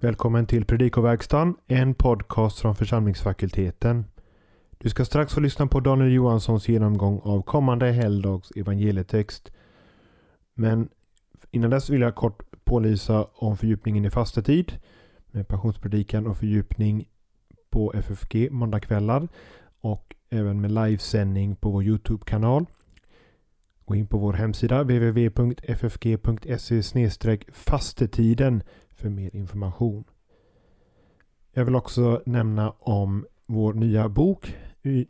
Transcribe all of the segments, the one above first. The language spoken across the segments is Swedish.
Välkommen till Predikoverkstan, en podcast från församlingsfakulteten. Du ska strax få lyssna på Daniel Johanssons genomgång av kommande helgdags evangelietext. Men innan dess vill jag kort pålysa om fördjupningen i fastetid med passionspredikan och fördjupning på FFG måndagkvällar och även med livesändning på vår Youtube-kanal. Gå in på vår hemsida www.ffg.se fastetiden för mer information. Jag vill också nämna om vår nya bok,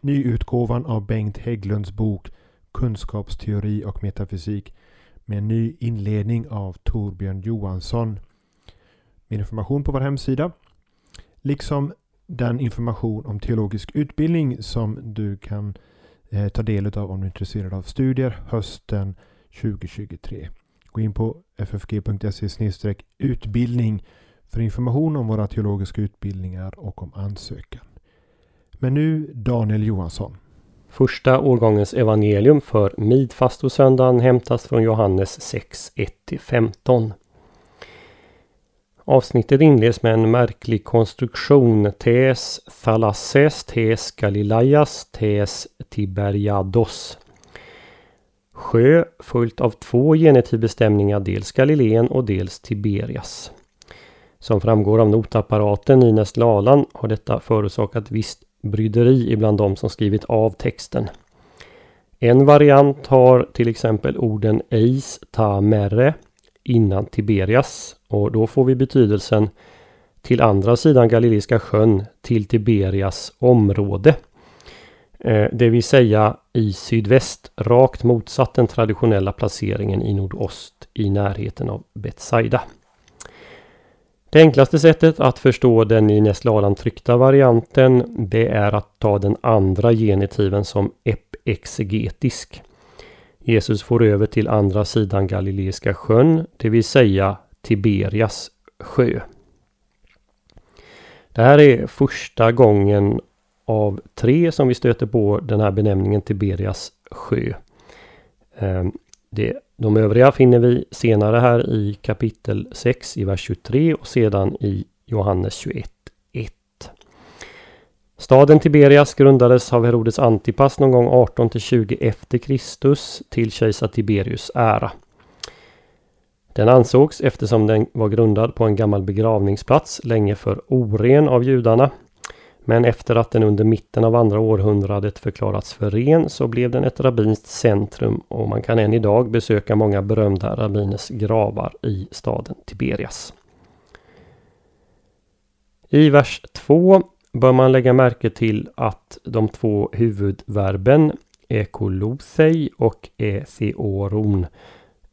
nyutgåvan av Bengt Hägglunds bok Kunskapsteori och metafysik med en ny inledning av Torbjörn Johansson. Med information på vår hemsida. Liksom den information om teologisk utbildning som du kan eh, ta del av om du är intresserad av studier hösten 2023. Gå in på ffg.se utbildning för information om våra teologiska utbildningar och om ansökan. Men nu Daniel Johansson. Första årgångens evangelium för midfastosöndagen hämtas från Johannes 6, 1-15. Avsnittet inleds med en märklig konstruktion. Tes thalasses, tes Galileas, tes tiberiados. Sjö följt av två genitivbestämningar, dels Galileen och dels Tiberias. Som framgår av notapparaten i Nestlalan har detta förorsakat visst bryderi ibland de som skrivit av texten. En variant har till exempel orden eis ta merre innan Tiberias och då får vi betydelsen till andra sidan Galileiska sjön till Tiberias område. Eh, det vill säga i sydväst, rakt motsatt den traditionella placeringen i nordost i närheten av Betsaida. Det enklaste sättet att förstå den i Nästlalan tryckta varianten det är att ta den andra genitiven som epexegetisk. Jesus får över till andra sidan Galileiska sjön, det vill säga Tiberias sjö. Det här är första gången av tre som vi stöter på den här benämningen Tiberias sjö. Ehm, det, de övriga finner vi senare här i kapitel 6 i vers 23 och sedan i Johannes 21 1. Staden Tiberias grundades av Herodes Antipas någon gång 18 20 efter Kristus till kejsar Tiberius ära. Den ansågs eftersom den var grundad på en gammal begravningsplats länge för oren av judarna men efter att den under mitten av andra århundradet förklarats för ren så blev den ett rabbinskt centrum och man kan än idag besöka många berömda rabbiners gravar i staden Tiberias. I vers 2 bör man lägga märke till att de två huvudverben ekolosei och eseoron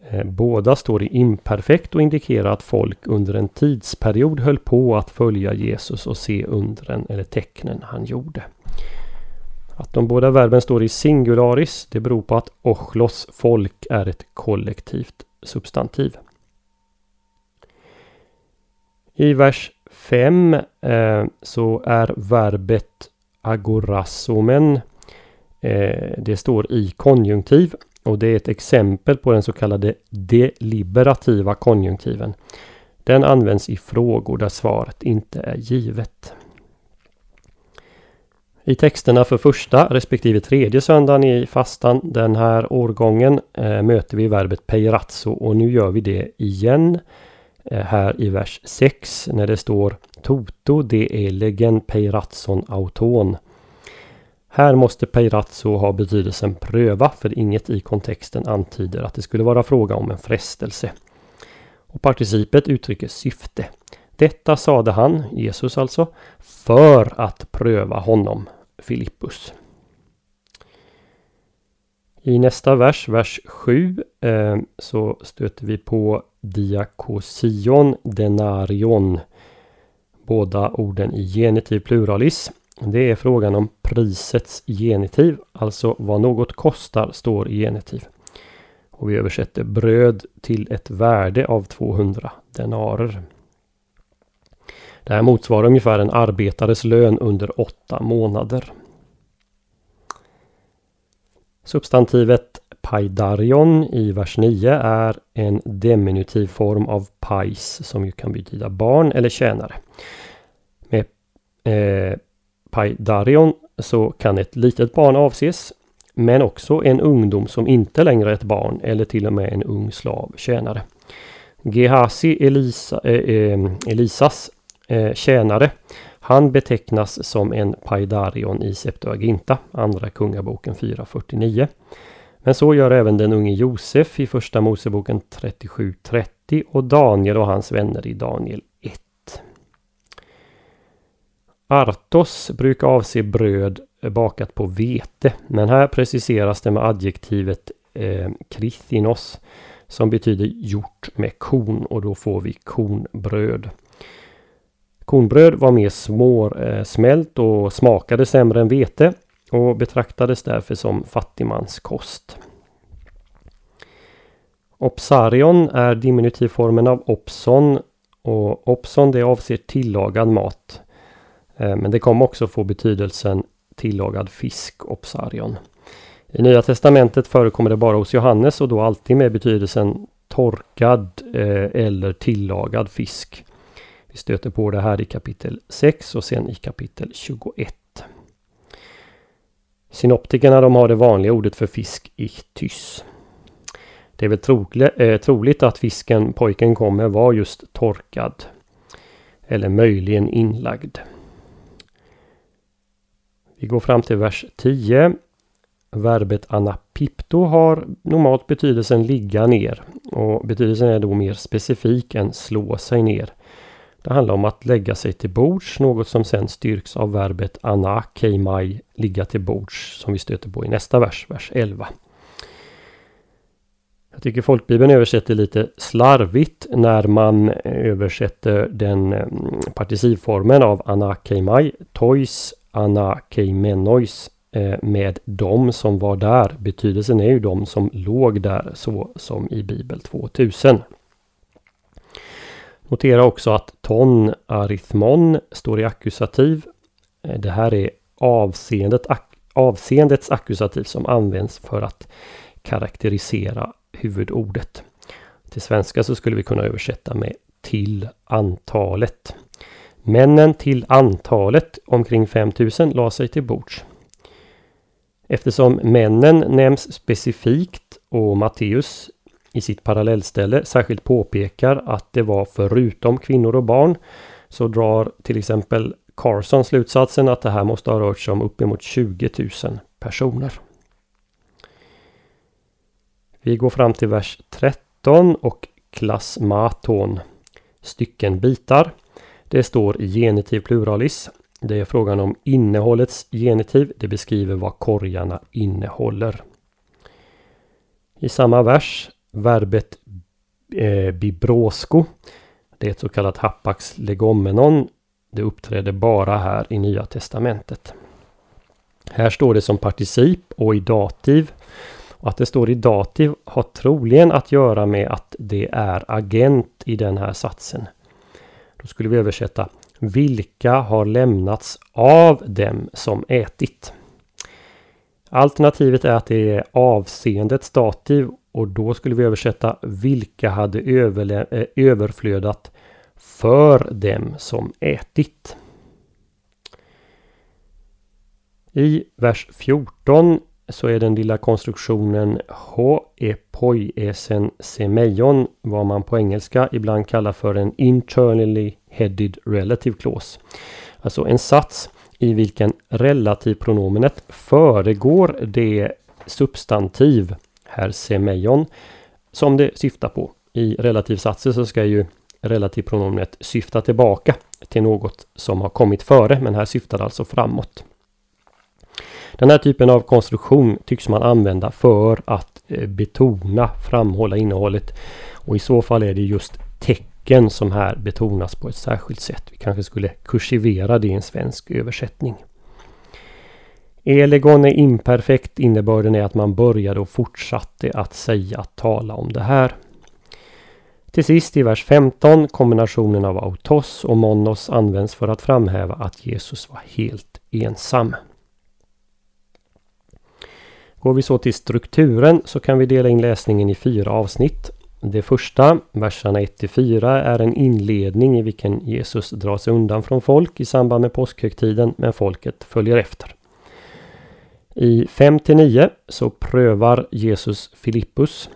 Eh, båda står i imperfekt och indikerar att folk under en tidsperiod höll på att följa Jesus och se undren eller tecknen han gjorde. Att de båda verben står i singularis det beror på att ochlos folk är ett kollektivt substantiv. I vers 5 eh, så är verbet agorasomen eh, det står i konjunktiv och det är ett exempel på den så kallade deliberativa konjunktiven. Den används i frågor där svaret inte är givet. I texterna för första respektive tredje söndagen i fastan den här årgången eh, möter vi verbet peirazzo och nu gör vi det igen eh, här i vers 6 när det står Toto de elegen peiratson auton. Här måste peirazzo ha betydelsen pröva för inget i kontexten antyder att det skulle vara fråga om en frestelse. Och participet uttrycker syfte. Detta sade han, Jesus alltså, för att pröva honom, Filippus. I nästa vers, vers 7, eh, så stöter vi på diakosion denarion. Båda orden i genitiv pluralis. Det är frågan om prisets genitiv, alltså vad något kostar står i genitiv. Och vi översätter bröd till ett värde av 200 denarer. Det här motsvarar ungefär en arbetares lön under åtta månader. Substantivet paidarion i vers 9 är en diminutiv form av pais som ju kan betyda barn eller tjänare. Med eh, paidarion så kan ett litet barn avses men också en ungdom som inte längre är ett barn eller till och med en ung slav tjänare. Gehazi Elisa, eh, eh, Elisas eh, tjänare han betecknas som en paidarion i Septuaginta, Andra Kungaboken 4.49. Men så gör även den unge Josef i Första Moseboken 37.30 och Daniel och hans vänner i Daniel Artos brukar avse bröd bakat på vete, men här preciseras det med adjektivet eh, krithinos som betyder gjort med korn och då får vi kornbröd. Kornbröd var mer småsmält eh, och smakade sämre än vete och betraktades därför som fattigmanskost. Opsarion är diminutivformen av opson och opson det avser tillagad mat. Eh, men det kom också få betydelsen tillagad fisk, opsarion. I Nya Testamentet förekommer det bara hos Johannes och då alltid med betydelsen torkad eh, eller tillagad fisk. Vi stöter på det här i kapitel 6 och sen i kapitel 21. Synoptikerna de har det vanliga ordet för fisk ichtys. Det är väl eh, troligt att fisken pojken kom med var just torkad. Eller möjligen inlagd. Vi går fram till vers 10. Verbet anapipto har normalt betydelsen ligga ner och betydelsen är då mer specifik än slå sig ner. Det handlar om att lägga sig till bords, något som sedan styrks av verbet anakeimai, ligga till bords, som vi stöter på i nästa vers, vers 11. Jag tycker folkbibeln översätter lite slarvigt när man eh, översätter den eh, participformen av anakeimai, tois Anna Keimenois eh, med de som var där. Betydelsen är ju de som låg där så som i Bibel 2000. Notera också att ton arithmon står i ackusativ. Eh, det här är avseendet, avseendets ackusativ som används för att karaktärisera huvudordet. Till svenska så skulle vi kunna översätta med till antalet. Männen till antalet, omkring 5000, la sig till bords. Eftersom männen nämns specifikt och Matteus i sitt parallellställe särskilt påpekar att det var förutom kvinnor och barn så drar till exempel Carson slutsatsen att det här måste ha rört sig om uppemot 20 000 personer. Vi går fram till vers 13 och klasmaton. Stycken bitar. Det står i genitiv pluralis. Det är frågan om innehållets genitiv. Det beskriver vad korgarna innehåller. I samma vers verbet eh, bibrosko. Det är ett så kallat hapax legomenon. Det uppträder bara här i Nya Testamentet. Här står det som particip och i dativ. Och att det står i dativ har troligen att göra med att det är agent i den här satsen. Då skulle vi översätta Vilka har lämnats av dem som ätit? Alternativet är att det är avseendet stativ och då skulle vi översätta vilka hade eh, överflödat för dem som ätit. I vers 14 så är den lilla konstruktionen H epoiesen semeion vad man på engelska ibland kallar för en internally headed relative clause. Alltså en sats i vilken relativpronomenet föregår det substantiv här semeion som det syftar på. I relativsatser så ska ju relativpronomenet syfta tillbaka till något som har kommit före men här syftar det alltså framåt. Den här typen av konstruktion tycks man använda för att eh, betona, framhålla innehållet. Och i så fall är det just tecken som här betonas på ett särskilt sätt. Vi kanske skulle kursivera det i en svensk översättning. Elegon är imperfekt. Innebörden är att man började och fortsatte att säga, tala om det här. Till sist i vers 15 kombinationen av autos och monos används för att framhäva att Jesus var helt ensam. Går vi så till strukturen så kan vi dela in läsningen i fyra avsnitt. Det första, verserna 1-4, är en inledning i vilken Jesus drar sig undan från folk i samband med påskhögtiden, men folket följer efter. I 5-9 så prövar Jesus Filippus.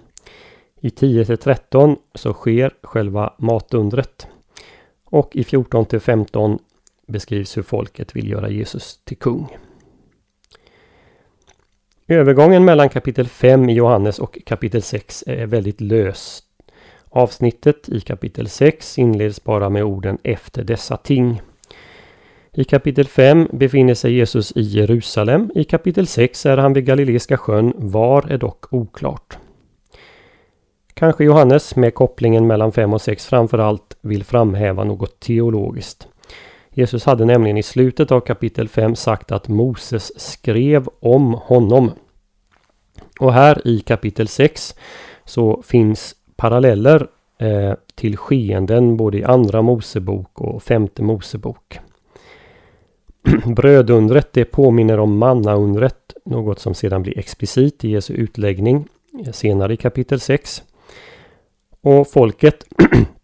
I 10-13 så sker själva matundret. Och i 14-15 beskrivs hur folket vill göra Jesus till kung. Övergången mellan kapitel 5 i Johannes och kapitel 6 är väldigt lös. Avsnittet i kapitel 6 inleds bara med orden efter dessa ting. I kapitel 5 befinner sig Jesus i Jerusalem. I kapitel 6 är han vid Galileiska sjön. Var är dock oklart. Kanske Johannes med kopplingen mellan 5 och 6 framförallt vill framhäva något teologiskt. Jesus hade nämligen i slutet av kapitel 5 sagt att Moses skrev om honom. Och här i kapitel 6 så finns paralleller eh, till skeenden både i andra Mosebok och femte Mosebok. Brödundret det påminner om mannaundret, något som sedan blir explicit i Jesu utläggning eh, senare i kapitel 6. Och folket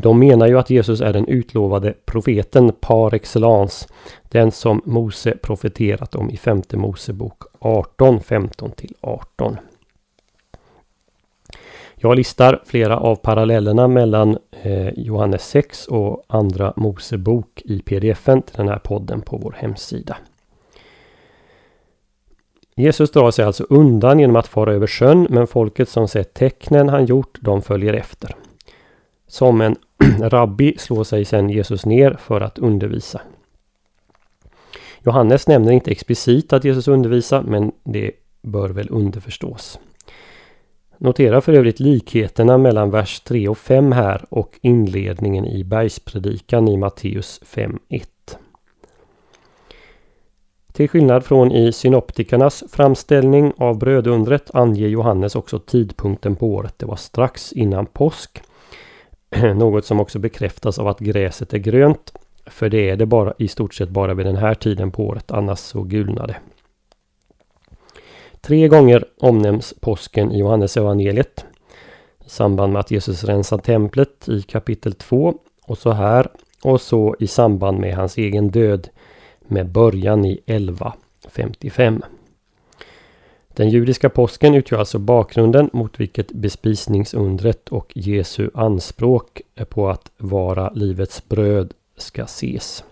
de menar ju att Jesus är den utlovade profeten par excellence. Den som Mose profeterat om i femte Mosebok 18, 15 18. Jag listar flera av parallellerna mellan eh, Johannes 6 och andra Mosebok i pdf-en till den här podden på vår hemsida. Jesus drar sig alltså undan genom att fara över sjön men folket som sett tecknen han gjort de följer efter. Som en rabbi slår sig sedan Jesus ner för att undervisa. Johannes nämner inte explicit att Jesus undervisar men det bör väl underförstås. Notera för övrigt likheterna mellan vers 3 och 5 här och inledningen i bergspredikan i Matteus 5.1. Till skillnad från i synoptikernas framställning av brödundret anger Johannes också tidpunkten på året. Det var strax innan påsk. Något som också bekräftas av att gräset är grönt. För det är det bara i stort sett bara vid den här tiden på året, annars så gulnar det. Tre gånger omnämns påsken i Johannes evangeliet i samband med att Jesus rensar templet i kapitel 2 och så här och så i samband med hans egen död med början i 1155. Den judiska påsken utgör alltså bakgrunden mot vilket bespisningsundret och Jesu anspråk på att vara livets bröd ska ses.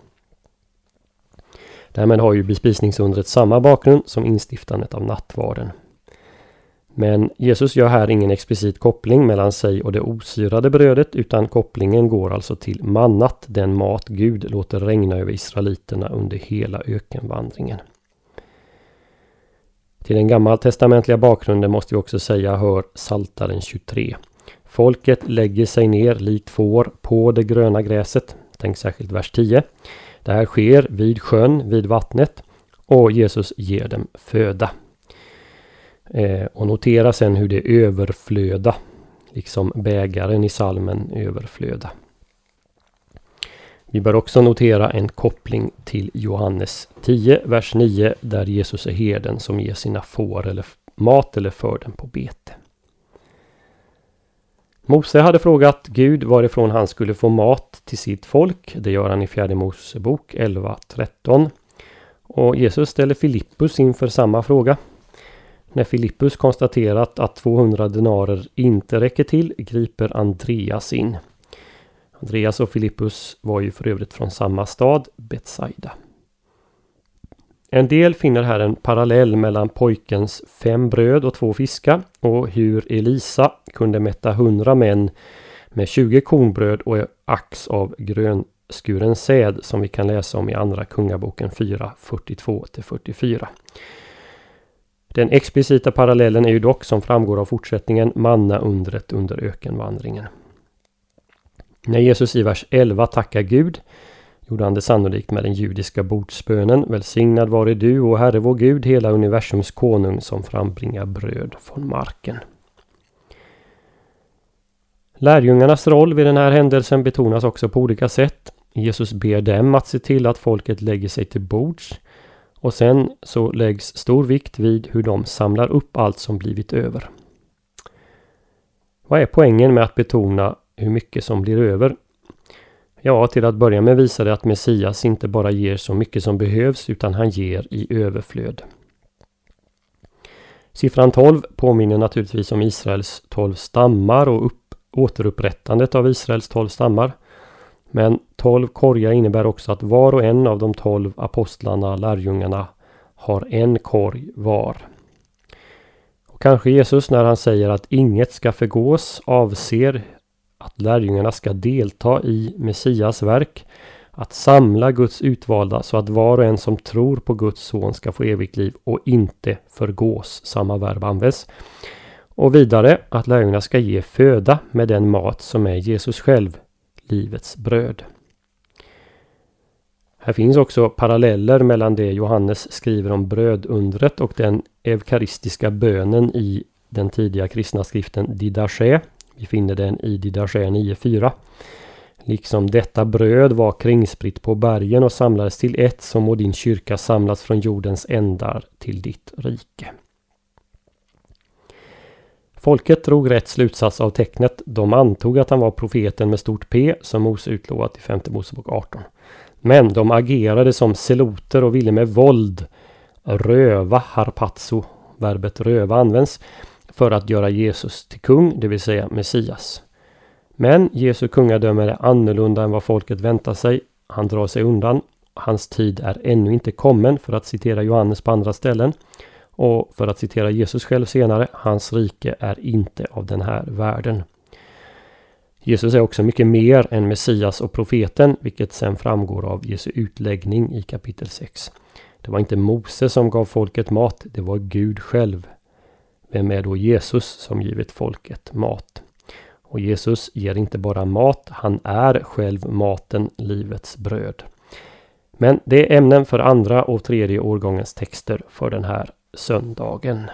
Därmed har ju bespisningsundret samma bakgrund som instiftandet av nattvarden. Men Jesus gör här ingen explicit koppling mellan sig och det osyrade brödet utan kopplingen går alltså till mannat, den mat Gud låter regna över israeliterna under hela ökenvandringen. Till den gammaltestamentliga bakgrunden måste vi också säga hör Saltaren 23. Folket lägger sig ner likt får på det gröna gräset. Tänk särskilt vers 10. Det här sker vid sjön, vid vattnet och Jesus ger dem föda. Eh, och notera sen hur det överflöda, liksom bägaren i salmen överflöda. Vi bör också notera en koppling till Johannes 10, vers 9, där Jesus är herden som ger sina får eller mat eller för dem på bete. Mose hade frågat Gud varifrån han skulle få mat till sitt folk. Det gör han i fjärde Mosebok 11.13. Och Jesus ställer Filippus inför samma fråga. När Filippus konstaterat att 200 denarer inte räcker till griper Andreas in. Andreas och Filippus var ju för övrigt från samma stad, Betsaida. En del finner här en parallell mellan pojkens fem bröd och två fiskar och hur Elisa kunde mätta hundra män med 20 kornbröd och ax av grönskuren säd som vi kan läsa om i Andra Kungaboken 4, 42-44. Den explicita parallellen är ju dock som framgår av fortsättningen manna undret under ökenvandringen. När Jesus i vers 11 tackar Gud gjorde han det sannolikt med den judiska bordsbönen Välsignad vare du och Herre vår Gud, hela universums konung som frambringar bröd från marken. Lärjungarnas roll vid den här händelsen betonas också på olika sätt. Jesus ber dem att se till att folket lägger sig till bords Och sen så läggs stor vikt vid hur de samlar upp allt som blivit över. Vad är poängen med att betona hur mycket som blir över? Ja, till att börja med visar det att Messias inte bara ger så mycket som behövs utan han ger i överflöd. Siffran 12 påminner naturligtvis om Israels 12 stammar och upp, återupprättandet av Israels 12 stammar. Men 12 korgar innebär också att var och en av de 12 apostlarna, lärjungarna, har en korg var. Och kanske Jesus när han säger att inget ska förgås avser att lärjungarna ska delta i Messias verk. Att samla Guds utvalda så att var och en som tror på Guds son ska få evigt liv och inte förgås. Samma verb används. Och vidare att lärjungarna ska ge föda med den mat som är Jesus själv, livets bröd. Här finns också paralleller mellan det Johannes skriver om brödundret och den eukaristiska bönen i den tidiga kristna skriften Didache. Vi finner den i Didache 9.4. Liksom detta bröd var kringspritt på bergen och samlades till ett som må din kyrka samlas från jordens ändar till ditt rike. Folket drog rätt slutsats av tecknet. De antog att han var profeten med stort P som Mose utlovat i femte Mosebok 18. Men de agerade som seloter och ville med våld röva harpazzo, verbet röva används, för att göra Jesus till kung, det vill säga Messias. Men Jesu kungadöme är annorlunda än vad folket väntar sig. Han drar sig undan. Hans tid är ännu inte kommen för att citera Johannes på andra ställen. Och för att citera Jesus själv senare, hans rike är inte av den här världen. Jesus är också mycket mer än Messias och profeten, vilket sen framgår av Jesu utläggning i kapitel 6. Det var inte Mose som gav folket mat, det var Gud själv. Vem är då Jesus som givit folket mat? Och Jesus ger inte bara mat, han är själv maten, livets bröd. Men det är ämnen för andra och tredje årgångens texter för den här söndagen.